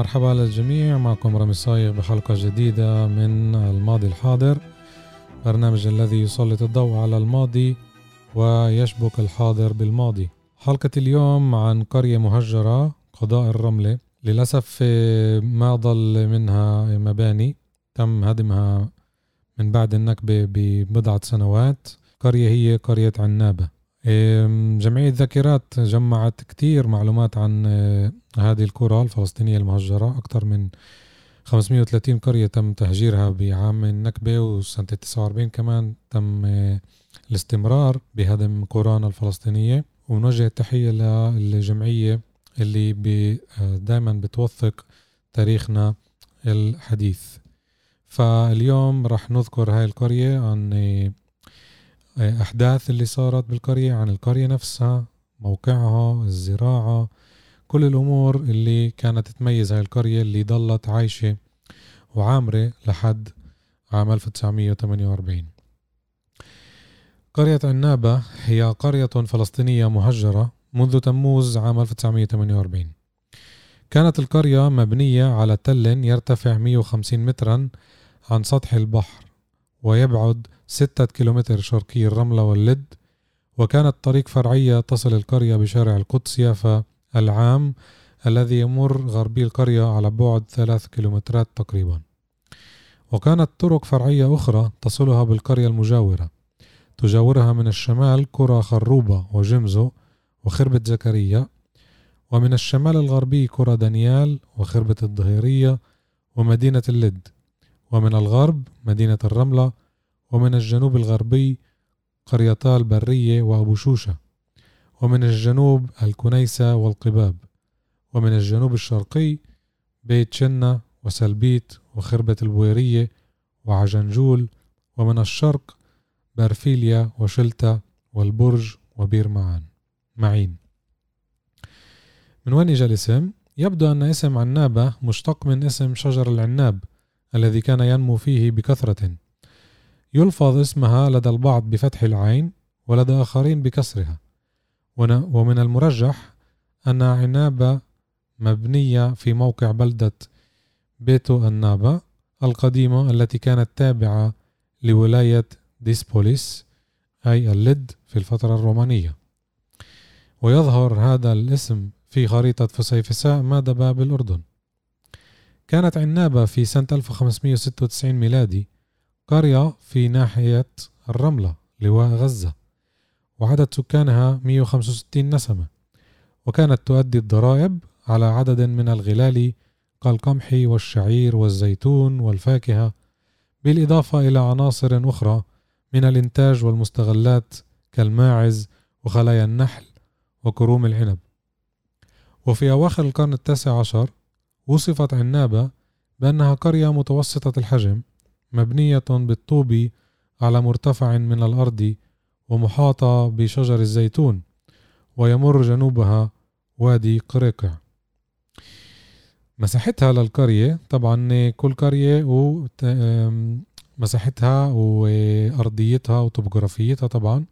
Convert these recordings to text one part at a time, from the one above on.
مرحبا للجميع معكم رامي صايغ بحلقة جديدة من الماضي الحاضر. برنامج الذي يسلط الضوء على الماضي ويشبك الحاضر بالماضي. حلقة اليوم عن قرية مهجرة قضاء الرملة للأسف ما ضل منها مباني تم هدمها من بعد النكبة ببضعة سنوات. قرية هي قرية عنابة. جمعية ذاكرات جمعت كتير معلومات عن آه، هذه القرى الفلسطينية المهجرة. أكثر من 530 قرية تم تهجيرها بعام النكبة وسنة 49 كمان تم آه، الاستمرار بهدم قرانا الفلسطينية. ونوجه التحية للجمعية اللي آه، دائما بتوثق تاريخنا الحديث. فاليوم رح نذكر هاي القرية عن أحداث اللي صارت بالقرية عن القرية نفسها موقعها الزراعة كل الأمور اللي كانت تميز هاي القرية اللي ضلت عايشة وعامرة لحد عام 1948 قرية عنابة هي قرية فلسطينية مهجرة منذ تموز عام 1948 كانت القرية مبنية على تل يرتفع 150 مترا عن سطح البحر ويبعد ستة كيلومتر شرقي الرملة واللد وكانت طريق فرعية تصل القرية بشارع القدس يافا العام الذي يمر غربي القرية على بعد ثلاث كيلومترات تقريبا. وكانت طرق فرعية أخرى تصلها بالقرية المجاورة تجاورها من الشمال قرى خروبة وجمزو وخربة زكريا ومن الشمال الغربي قرى دانيال وخربة الظهيرية ومدينة اللد ومن الغرب مدينة الرملة ومن الجنوب الغربي قريتا البرية وأبو شوشة ومن الجنوب الكنيسة والقباب ومن الجنوب الشرقي بيت شنة وسلبيت وخربة البويرية وعجنجول ومن الشرق بارفيليا وشلتا والبرج وبير معان معين من وين اجى الاسم؟ يبدو أن اسم عنابة مشتق من اسم شجر العناب الذي كان ينمو فيه بكثرة يلفظ اسمها لدى البعض بفتح العين ولدى آخرين بكسرها. ومن المرجح أن عنابة مبنية في موقع بلدة بيتو النابا القديمة التي كانت تابعة لولاية ديسبوليس أي اللد في الفترة الرومانية. ويظهر هذا الاسم في خريطة فسيفساء مادبة بالأردن كانت عنابة في سنة 1596 ميلادي قرية في ناحية الرملة لواء غزة وعدد سكانها 165 نسمة وكانت تؤدي الضرائب على عدد من الغلال كالقمح والشعير والزيتون والفاكهة بالإضافة إلى عناصر أخرى من الإنتاج والمستغلات كالماعز وخلايا النحل وكروم العنب. وفي أواخر القرن التاسع عشر وصفت عنابة بأنها قرية متوسطة الحجم مبنية بالطوب على مرتفع من الأرض ومحاطة بشجر الزيتون ويمر جنوبها وادي قريقع. مساحتها للقرية طبعا كل قرية مساحتها وأرضيتها وطبوغرافيتها طبعا.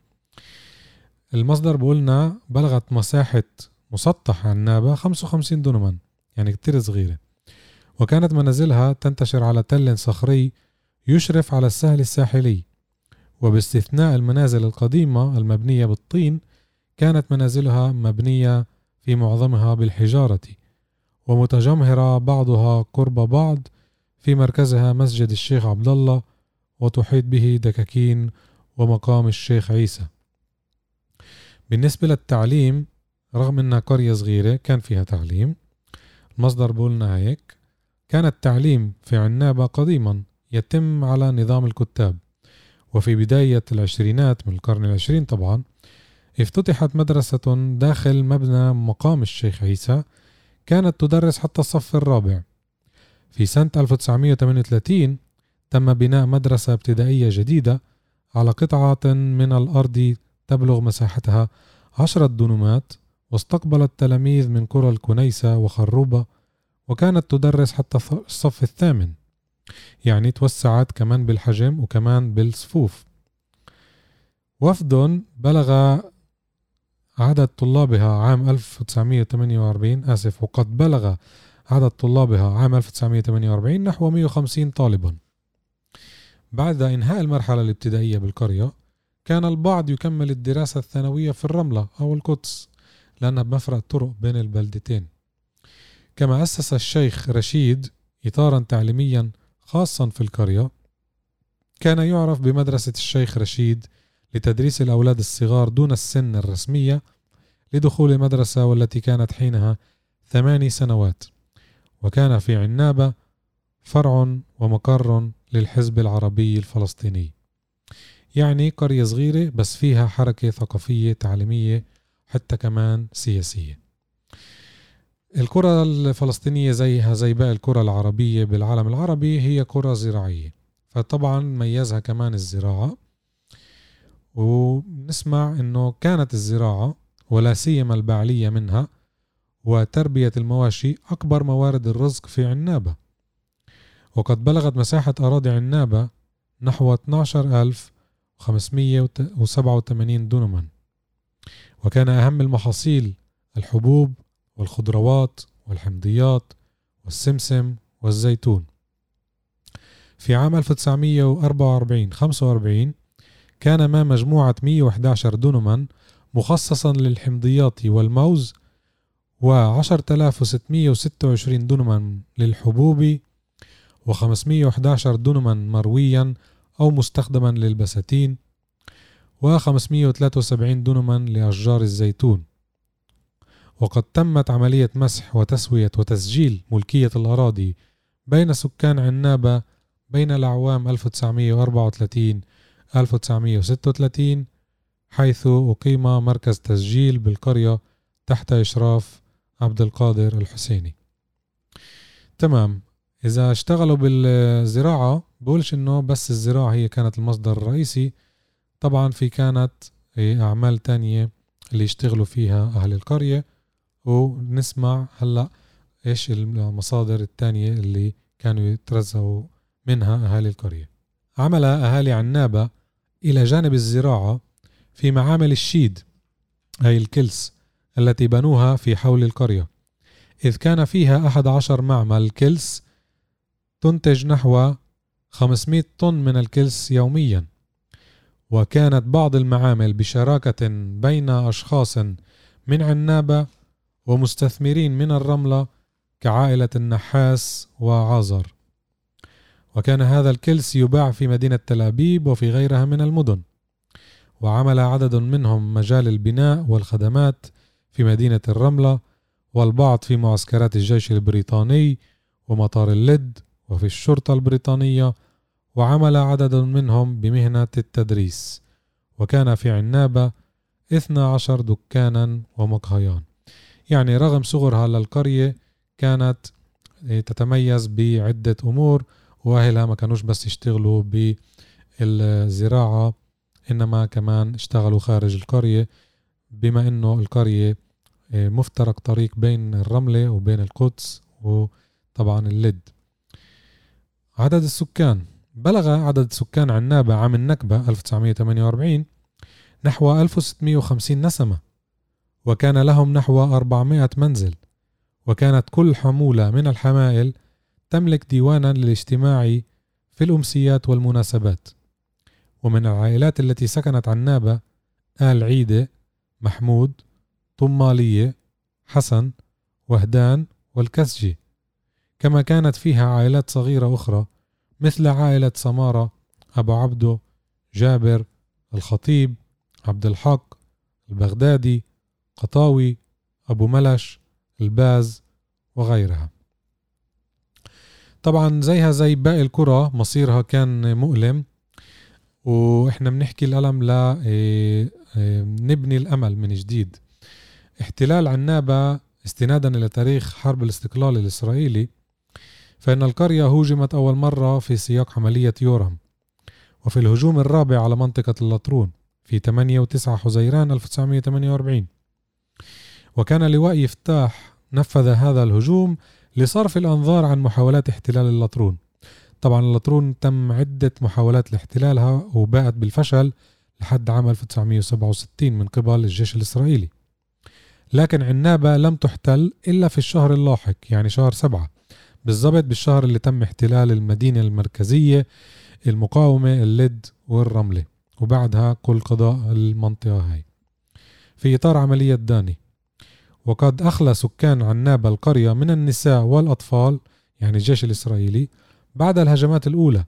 المصدر بقولنا بلغت مساحة مسطح عنابة 55 دونما يعني كتير صغيرة. وكانت منازلها تنتشر على تل صخري يشرف على السهل الساحلي. وباستثناء المنازل القديمة المبنية بالطين كانت منازلها مبنية في معظمها بالحجارة ومتجمهرة بعضها قرب بعض في مركزها مسجد الشيخ عبد الله وتحيط به دكاكين ومقام الشيخ عيسى. بالنسبة للتعليم رغم أنها قرية صغيرة كان فيها تعليم. المصدر بقولنا هيك كان التعليم في عنابة قديما. يتم على نظام الكتاب. وفي بداية العشرينات من القرن العشرين طبعا افتتحت مدرسة داخل مبنى مقام الشيخ عيسى كانت تدرس حتى الصف الرابع. في سنة 1938 تم بناء مدرسة ابتدائية جديدة على قطعة من الأرض تبلغ مساحتها عشرة دنومات واستقبلت تلاميذ من قرى الكنيسة وخروبة وكانت تدرس حتى الصف الثامن. يعني توسعت كمان بالحجم وكمان بالصفوف. وفد بلغ عدد طلابها عام 1948 آسف وقد بلغ عدد طلابها عام 1948 نحو 150 طالبا بعد إنهاء المرحلة الابتدائية بالقرية كان البعض يكمل الدراسة الثانوية في الرملة أو القدس لأنها بمفرق طرق بين البلدتين. كما أسس الشيخ رشيد إطارا تعليميا خاصا في القرية كان يعرف بمدرسة الشيخ رشيد لتدريس الأولاد الصغار دون السن الرسمية لدخول المدرسة والتي كانت حينها ثماني سنوات. وكان في عنابة فرع ومقر للحزب العربي الفلسطيني. يعني قرية صغيرة بس فيها حركة ثقافية تعليمية حتى كمان سياسية. الكرة الفلسطينية زيها زي باقي الكرة العربية بالعالم العربي هي كرة زراعية. فطبعا ميزها كمان الزراعة. ونسمع إنه كانت الزراعة ولا سيما البعلية منها وتربية المواشي أكبر موارد الرزق في عنابة. وقد بلغت مساحة أراضي عنابة نحو 12587 دونما. وكان أهم المحاصيل الحبوب والخضروات والحمضيات والسمسم والزيتون. في عام 1944 45 كان ما مجموعة 111 دونما مخصصا للحمضيات والموز و10626 دونما للحبوب و511 دونما مرويا أو مستخدما للبساتين و573 دونما لأشجار الزيتون. وقد تمت عملية مسح وتسوية وتسجيل ملكية الأراضي بين سكان عنابة بين الأعوام 1934 1936 حيث أقيم مركز تسجيل بالقرية تحت إشراف عبد القادر الحسيني. تمام. إذا اشتغلوا بالزراعة بقولش إنه بس الزراعة هي كانت المصدر الرئيسي. طبعا في كانت أعمال تانية اللي يشتغلوا فيها أهل القرية. ونسمع هلأ إيش المصادر التانية اللي كانوا يترزقوا منها أهالي القرية. عمل أهالي عنابة إلى جانب الزراعة في معامل الشيد أي الكلس التي بنوها في حول القرية. إذ كان فيها أحد عشر معمل كلس تنتج نحو 500 طن من الكلس يوميا. وكانت بعض المعامل بشراكة بين أشخاص من عنابة ومستثمرين من الرملة كعائلة النحاس وعازر. وكان هذا الكلس يباع في مدينة تل أبيب وفي غيرها من المدن. وعمل عدد منهم مجال البناء والخدمات في مدينة الرملة والبعض في معسكرات الجيش البريطاني ومطار اللد وفي الشرطة البريطانية. وعمل عدد منهم بمهنة التدريس. وكان في عنابة 12 دكانا ومقهيان. يعني رغم صغرها للقرية كانت تتميز بعدة أمور وأهلها ما كانوش بس يشتغلوا بالزراعة إنما كمان اشتغلوا خارج القرية بما إنه القرية آه، مفترق طريق بين الرملة وبين القدس وطبعا اللد. عدد السكان. بلغ عدد سكان عنابة عام النكبة 1948 نحو 1650 نسمة. وكان لهم نحو 400 منزل. وكانت كل حمولة من الحمائل تملك ديوانا للاجتماع في الأمسيات والمناسبات. ومن العائلات التي سكنت عنابة آل عيدة محمود طمالية حسن وهدان والكسجي. كما كانت فيها عائلات صغيرة أخرى مثل عائلة سمارة أبو عبدو جابر الخطيب عبد الحق البغدادي قطاوي أبو ملش الباز وغيرها. طبعا زيها زي باقي الكرة مصيرها كان مؤلم. وإحنا بنحكي الألم ل إيه، إيه، نبني الأمل من جديد. احتلال عنابة استنادا إلى تاريخ حرب الاستقلال الإسرائيلي. فإن القرية هوجمت أول مرة في سياق عملية يورم. وفي الهجوم الرابع على منطقة اللطرون في 8 و9 حزيران 1948 وكان لواء يفتاح نفذ هذا الهجوم لصرف الأنظار عن محاولات احتلال اللطرون طبعا اللطرون تم عدة محاولات لاحتلالها وباءت بالفشل لحد عام 1967 من قبل الجيش الإسرائيلي. لكن عنابة لم تحتل إلا في الشهر اللاحق يعني شهر سبعة بالضبط بالشهر اللي تم احتلال المدينة المركزية المقاومة اللد والرملة وبعدها كل قضاء المنطقة هاي. في إطار عملية داني وقد أخلى سكان عنابة القرية من النساء والأطفال يعني الجيش الإسرائيلي بعد الهجمات الأولى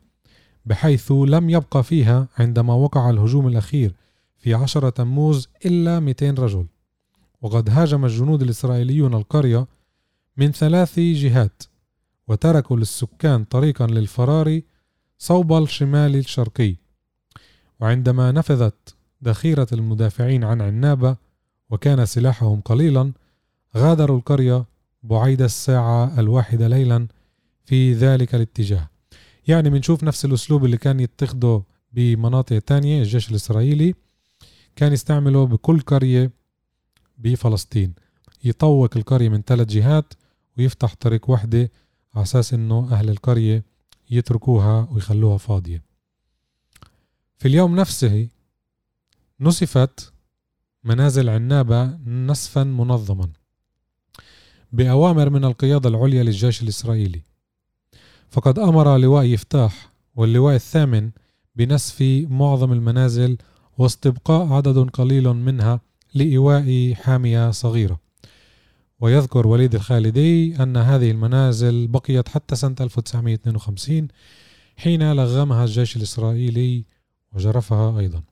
بحيث لم يبقى فيها عندما وقع الهجوم الأخير في عشرة تموز إلا 200 رجل. وقد هاجم الجنود الإسرائيليون القرية من ثلاث جهات وتركوا للسكان طريقا للفرار صوب الشمال الشرقي. وعندما نفذت ذخيرة المدافعين عن عنابة وكان سلاحهم قليلا غادروا القرية بعيد الساعة الواحدة ليلا في ذلك الاتجاه. يعني بنشوف نفس الأسلوب اللي كان يتخذه بمناطق تانية الجيش الإسرائيلي كان يستعمله بكل قرية بفلسطين. يطوق القرية من ثلاث جهات ويفتح طريق وحدة على أساس إنه أهل القرية يتركوها ويخلوها فاضية. في اليوم نفسه نصفت منازل عنابة نسفا منظما. بأوامر من القيادة العليا للجيش الإسرائيلي. فقد أمر لواء يفتاح واللواء الثامن بنسف معظم المنازل واستبقاء عدد قليل منها لإيواء حامية صغيرة. ويذكر وليد الخالدي أن هذه المنازل بقيت حتى سنة 1952 حين لغمها الجيش الإسرائيلي وجرفها أيضا.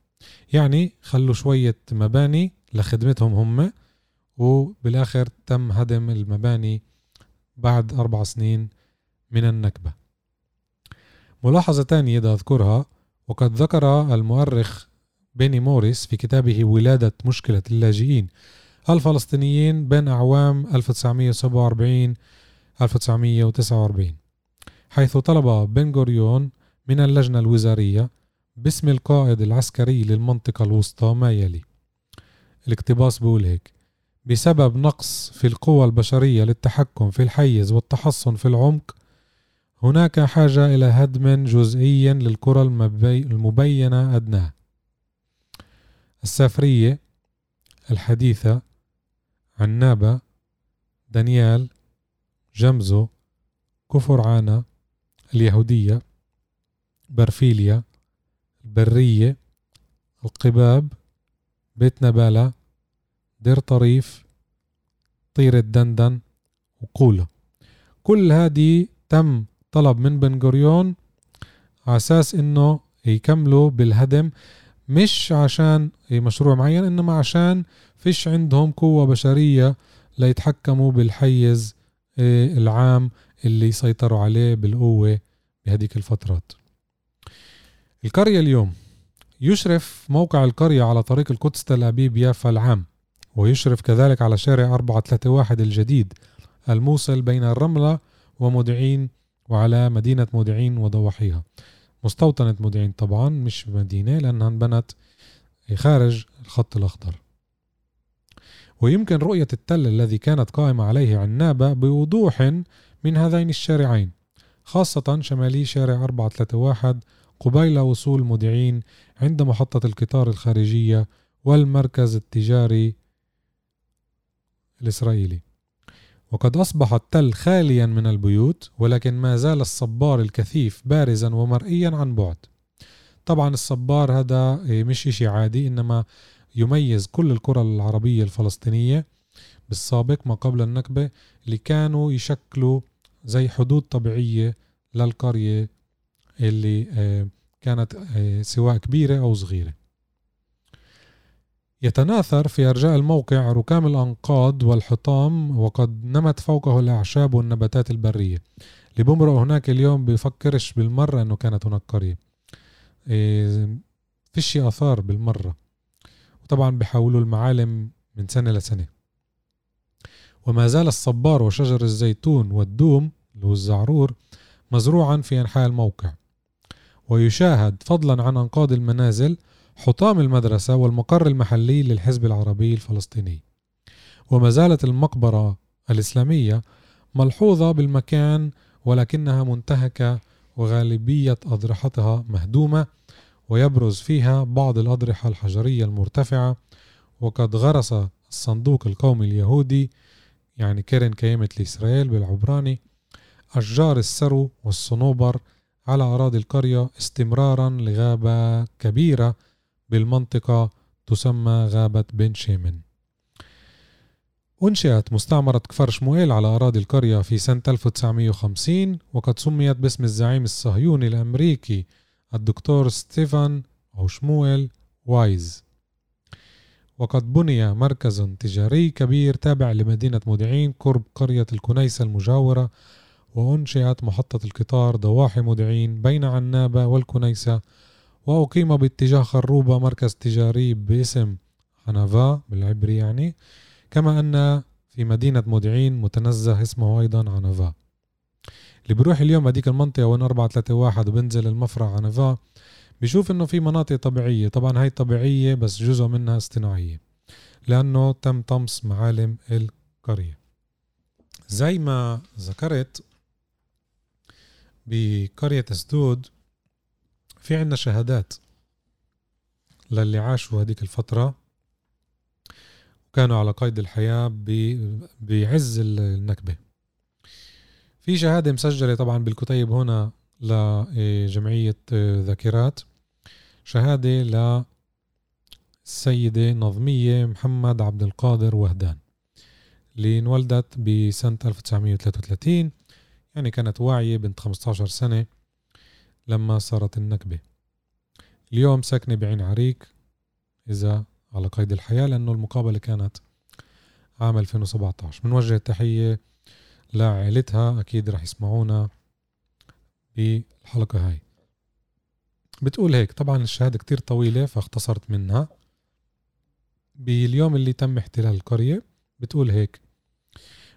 يعني خلوا شوية مباني لخدمتهم هم وبالآخر تم هدم المباني بعد أربع سنين من النكبة. ملاحظة تانية بدي أذكرها وقد ذكر المؤرخ بيني موريس في كتابه ولادة مشكلة اللاجئين. الفلسطينيين بين أعوام 1947 1949 حيث طلب بن غوريون من اللجنة الوزارية باسم القائد العسكري للمنطقة الوسطى ما يلي. الاقتباس بيقول هيك بسبب نقص في القوى البشرية للتحكم في الحيز والتحصن في العمق هناك حاجة إلى هدم جزئي للكرة المبينة أدناه السافرية الحديثة عنابة دانيال جمزو كفر عانا اليهودية برفيليا البرية القباب بيت نبالة دير طريف طير الدندن وقولة. كل هذه تم طلب من بن غوريون على أساس إنه يكملوا بالهدم مش عشان مشروع معين إنما عشان فيش عندهم قوة بشرية ليتحكموا بالحيز آه، العام اللي سيطروا عليه بالقوة بهديك الفترات. القرية اليوم يشرف موقع القرية على طريق القدس تل أبيب يافا العام. ويشرف كذلك على شارع 431 الجديد الموصل بين الرملة ومودعين وعلى مدينة مودعين وضواحيها. مستوطنة مودعين طبعا مش مدينة لأنها انبنت خارج الخط الأخضر. ويمكن رؤية التل الذي كانت قائمة عليه عنابة بوضوح من هذين الشارعين خاصة شمالي شارع 431 قبيل وصول مودعين عند محطة القطار الخارجية والمركز التجاري الإسرائيلي. وقد أصبح التل خاليا من البيوت ولكن ما زال الصبار الكثيف بارزا ومرئيا عن بعد. طبعا الصبار هذا مش شيء عادي إنما يميز كل القرى العربية الفلسطينية بالسابق ما قبل النكبة اللي كانوا يشكلوا زي حدود طبيعية للقرية اللي إيه، كانت إيه، سواء كبيرة أو صغيرة. يتناثر في أرجاء الموقع ركام الأنقاض والحطام وقد نمت فوقه الأعشاب والنباتات البرية. اللي بمرق هناك اليوم بيفكرش بالمرة أنه كانت هناك قرية. إيه فيش آثار بالمرة. وطبعا بيحولوا المعالم من سنة لسنة وما زال الصبار وشجر الزيتون والدوم اللي هو الزعرور مزروعا في أنحاء الموقع. ويشاهد فضلا عن أنقاض المنازل حطام المدرسة والمقر المحلي للحزب العربي الفلسطيني. وما زالت المقبرة الإسلامية ملحوظة بالمكان ولكنها منتهكة وغالبية أضرحتها مهدومة ويبرز فيها بعض الأضرحة الحجرية المرتفعة. وقد غرس الصندوق القومي اليهودي يعني كيرن كيمة لإسرائيل بالعبراني أشجار السرو والصنوبر على أراضي القرية استمرارا لغابة كبيرة بالمنطقة تسمى غابة بن شيمن. أنشئت مستعمرة كفر شموئيل على أراضي القرية في سنة 1950 وقد سميت باسم الزعيم الصهيوني الأمريكي الدكتور ستيفان أو شموئيل وايز. وقد بني مركز تجاري كبير تابع لمدينة مودعين قرب قرية الكنيسة المجاورة وأنشئت محطة القطار ضواحي مودعين بين عنابة والكنيسة وأقيم باتجاه خروبة مركز تجاري باسم عنافا بالعبري يعني. كما أن في مدينة مودعين متنزه اسمه أيضا عنافا اللي بيروح اليوم هديك المنطقة وين 431 وبنزل المفرع عنافا بيشوف إنه في مناطق طبيعية. طبعا هاي طبيعية بس جزء منها اصطناعية لأنه تم طمس معالم القرية. زي ما ذكرت بقرية أسدود في عنا شهادات للي عاشوا هذيك الفترة وكانوا على قيد الحياة بعز النكبة. في شهادة مسجلة طبعا بالكتيب هنا لجمعية ذاكرات. شهادة للسيدة نظمية محمد عبد القادر وهدان. اللي انولدت بسنة 1933 يعني كانت واعية بنت 15 سنة. لما صارت النكبة. اليوم ساكنة بعين عريك إذا على قيد الحياة لأنه المقابلة كانت عام 2017 بنوجه التحية لعائلتها أكيد رح يسمعونا بالحلقة هاي. بتقول هيك طبعا الشهادة كتير طويلة فاختصرت منها. باليوم اللي تم احتلال القرية بتقول هيك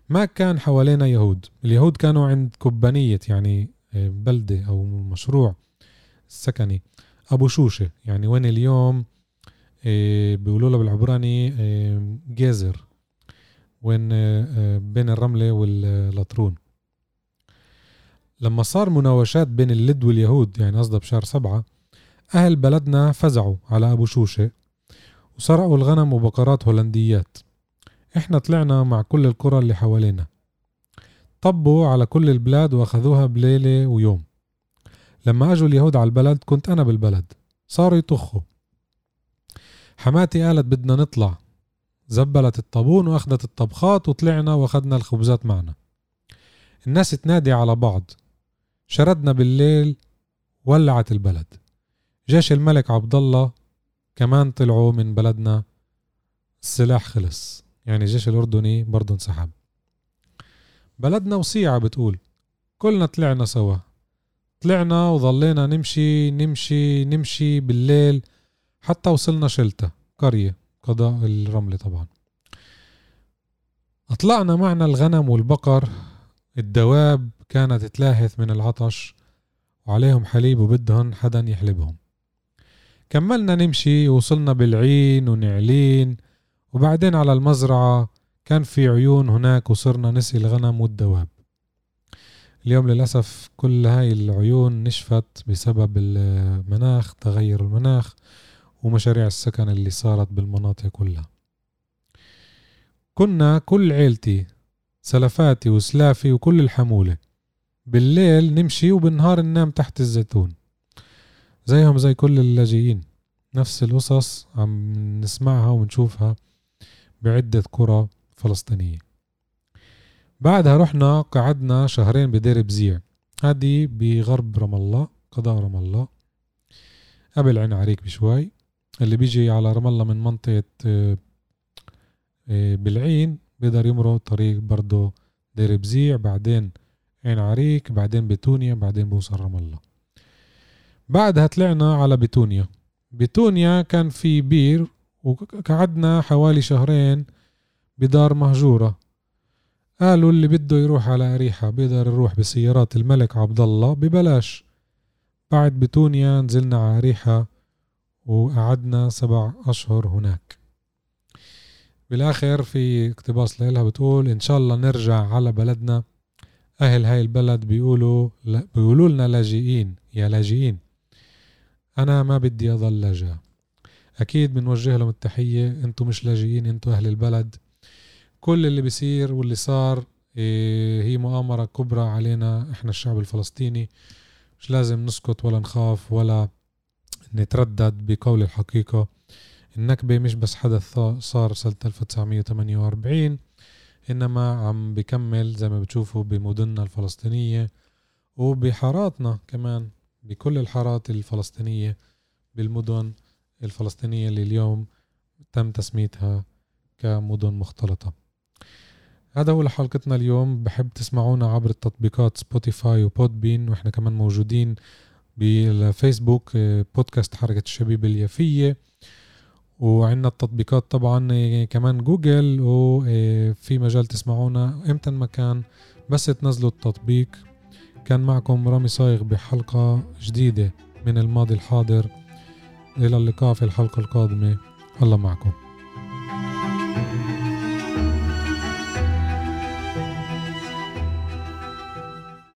ما كان حوالينا يهود. اليهود كانوا عند كبانية يعني بلدة أو مشروع سكني. أبو شوشة يعني وين اليوم؟ آه، بيقولوا له بالعبراني آه، جازر وين بين الرملة واللطرون لما صار مناوشات بين اللد واليهود يعني قصدها بشهر سبعة أهل بلدنا فزعوا على أبو شوشة وسرقوا الغنم وبقرات هولنديات. إحنا طلعنا مع كل القرى اللي حوالينا. طبوا على كل البلاد وأخذوها بليلة ويوم. لما أجوا اليهود على البلد كنت أنا بالبلد. صاروا يطخوا. حماتي قالت بدنا نطلع. زبلت الطابون وأخذت الطبخات وطلعنا وأخذنا الخبزات معنا. الناس تنادي على بعض. شردنا بالليل ولعت البلد. جيش الملك عبد الله كمان طلعوا من بلدنا. السلاح خلص. يعني الجيش الأردني برضه انسحب. بلدنا وصيعة بتقول. كلنا طلعنا سوا. طلعنا وظلينا نمشي نمشي نمشي بالليل. حتى وصلنا شلتة قرية قضاء الرملة طبعا. أطلعنا معنا الغنم والبقر. الدواب كانت تلاهث من العطش وعليهم حليب وبدهن حدا يحلبهم. كملنا نمشي وصلنا بالعين ونعلين. وبعدين على المزرعة كان في عيون هناك وصرنا نسقي الغنم والدواب. اليوم للأسف كل هاي العيون نشفت بسبب المناخ تغير المناخ ومشاريع السكن اللي صارت بالمناطق كلها. كنا كل عيلتي سلفاتي وسلافي وكل الحمولة بالليل نمشي وبالنهار ننام تحت الزيتون. زيهم زي كل اللاجئين. نفس القصص عم نسمعها ونشوفها بعدة قرى فلسطينية. بعدها رحنا قعدنا شهرين بدير بزيع. هذه بغرب رام الله قضاء رام الله. قبل عين عريك بشوي. اللي بيجي على رام الله من منطقة آه، آه، بالعين بيقدر يمرق طريق برضه دير بزيع. بعدين عين عريك بعدين بتونيا بعدين بوصل رام الله. بعدها طلعنا على بتونيا. بتونيا كان في بير وقعدنا حوالي شهرين بدار مهجورة. قالوا اللي بده يروح على أريحة بيقدر يروح بسيارات الملك عبد الله ببلاش. بعد بتونيا نزلنا على أريحة وقعدنا سبع أشهر هناك. بالآخر في اقتباس لها بتقول إن شاء الله نرجع على بلدنا. أهل هاي البلد بيقولوا بيقولوا لنا لاجئين يا لاجئين. أنا ما بدي أضل لاجئ أكيد بنوجه لهم التحية أنتم مش لاجئين أنتم أهل البلد. كل اللي بيصير واللي صار إيه، هي مؤامرة كبرى علينا إحنا الشعب الفلسطيني. مش لازم نسكت ولا نخاف ولا نتردد بقول الحقيقة. النكبة مش بس حدث صار سنة 1948 إنما عم بكمل زي ما بتشوفوا بمدننا الفلسطينية وبحاراتنا كمان بكل الحارات الفلسطينية بالمدن الفلسطينية اللي اليوم تم تسميتها كمدن مختلطة. هذا هو لحلقتنا اليوم. بحب تسمعونا عبر التطبيقات سبوتيفاي وبودبين وإحنا كمان موجودين بالفيسبوك بودكاست حركة الشبيب اليافية. وعندنا التطبيقات طبعا كمان جوجل وفي مجال تسمعونا إمتى ما كان بس تنزلوا التطبيق. كان معكم رامي صايغ بحلقة جديدة من الماضي الحاضر. إلى اللقاء في الحلقة القادمة. الله معكم.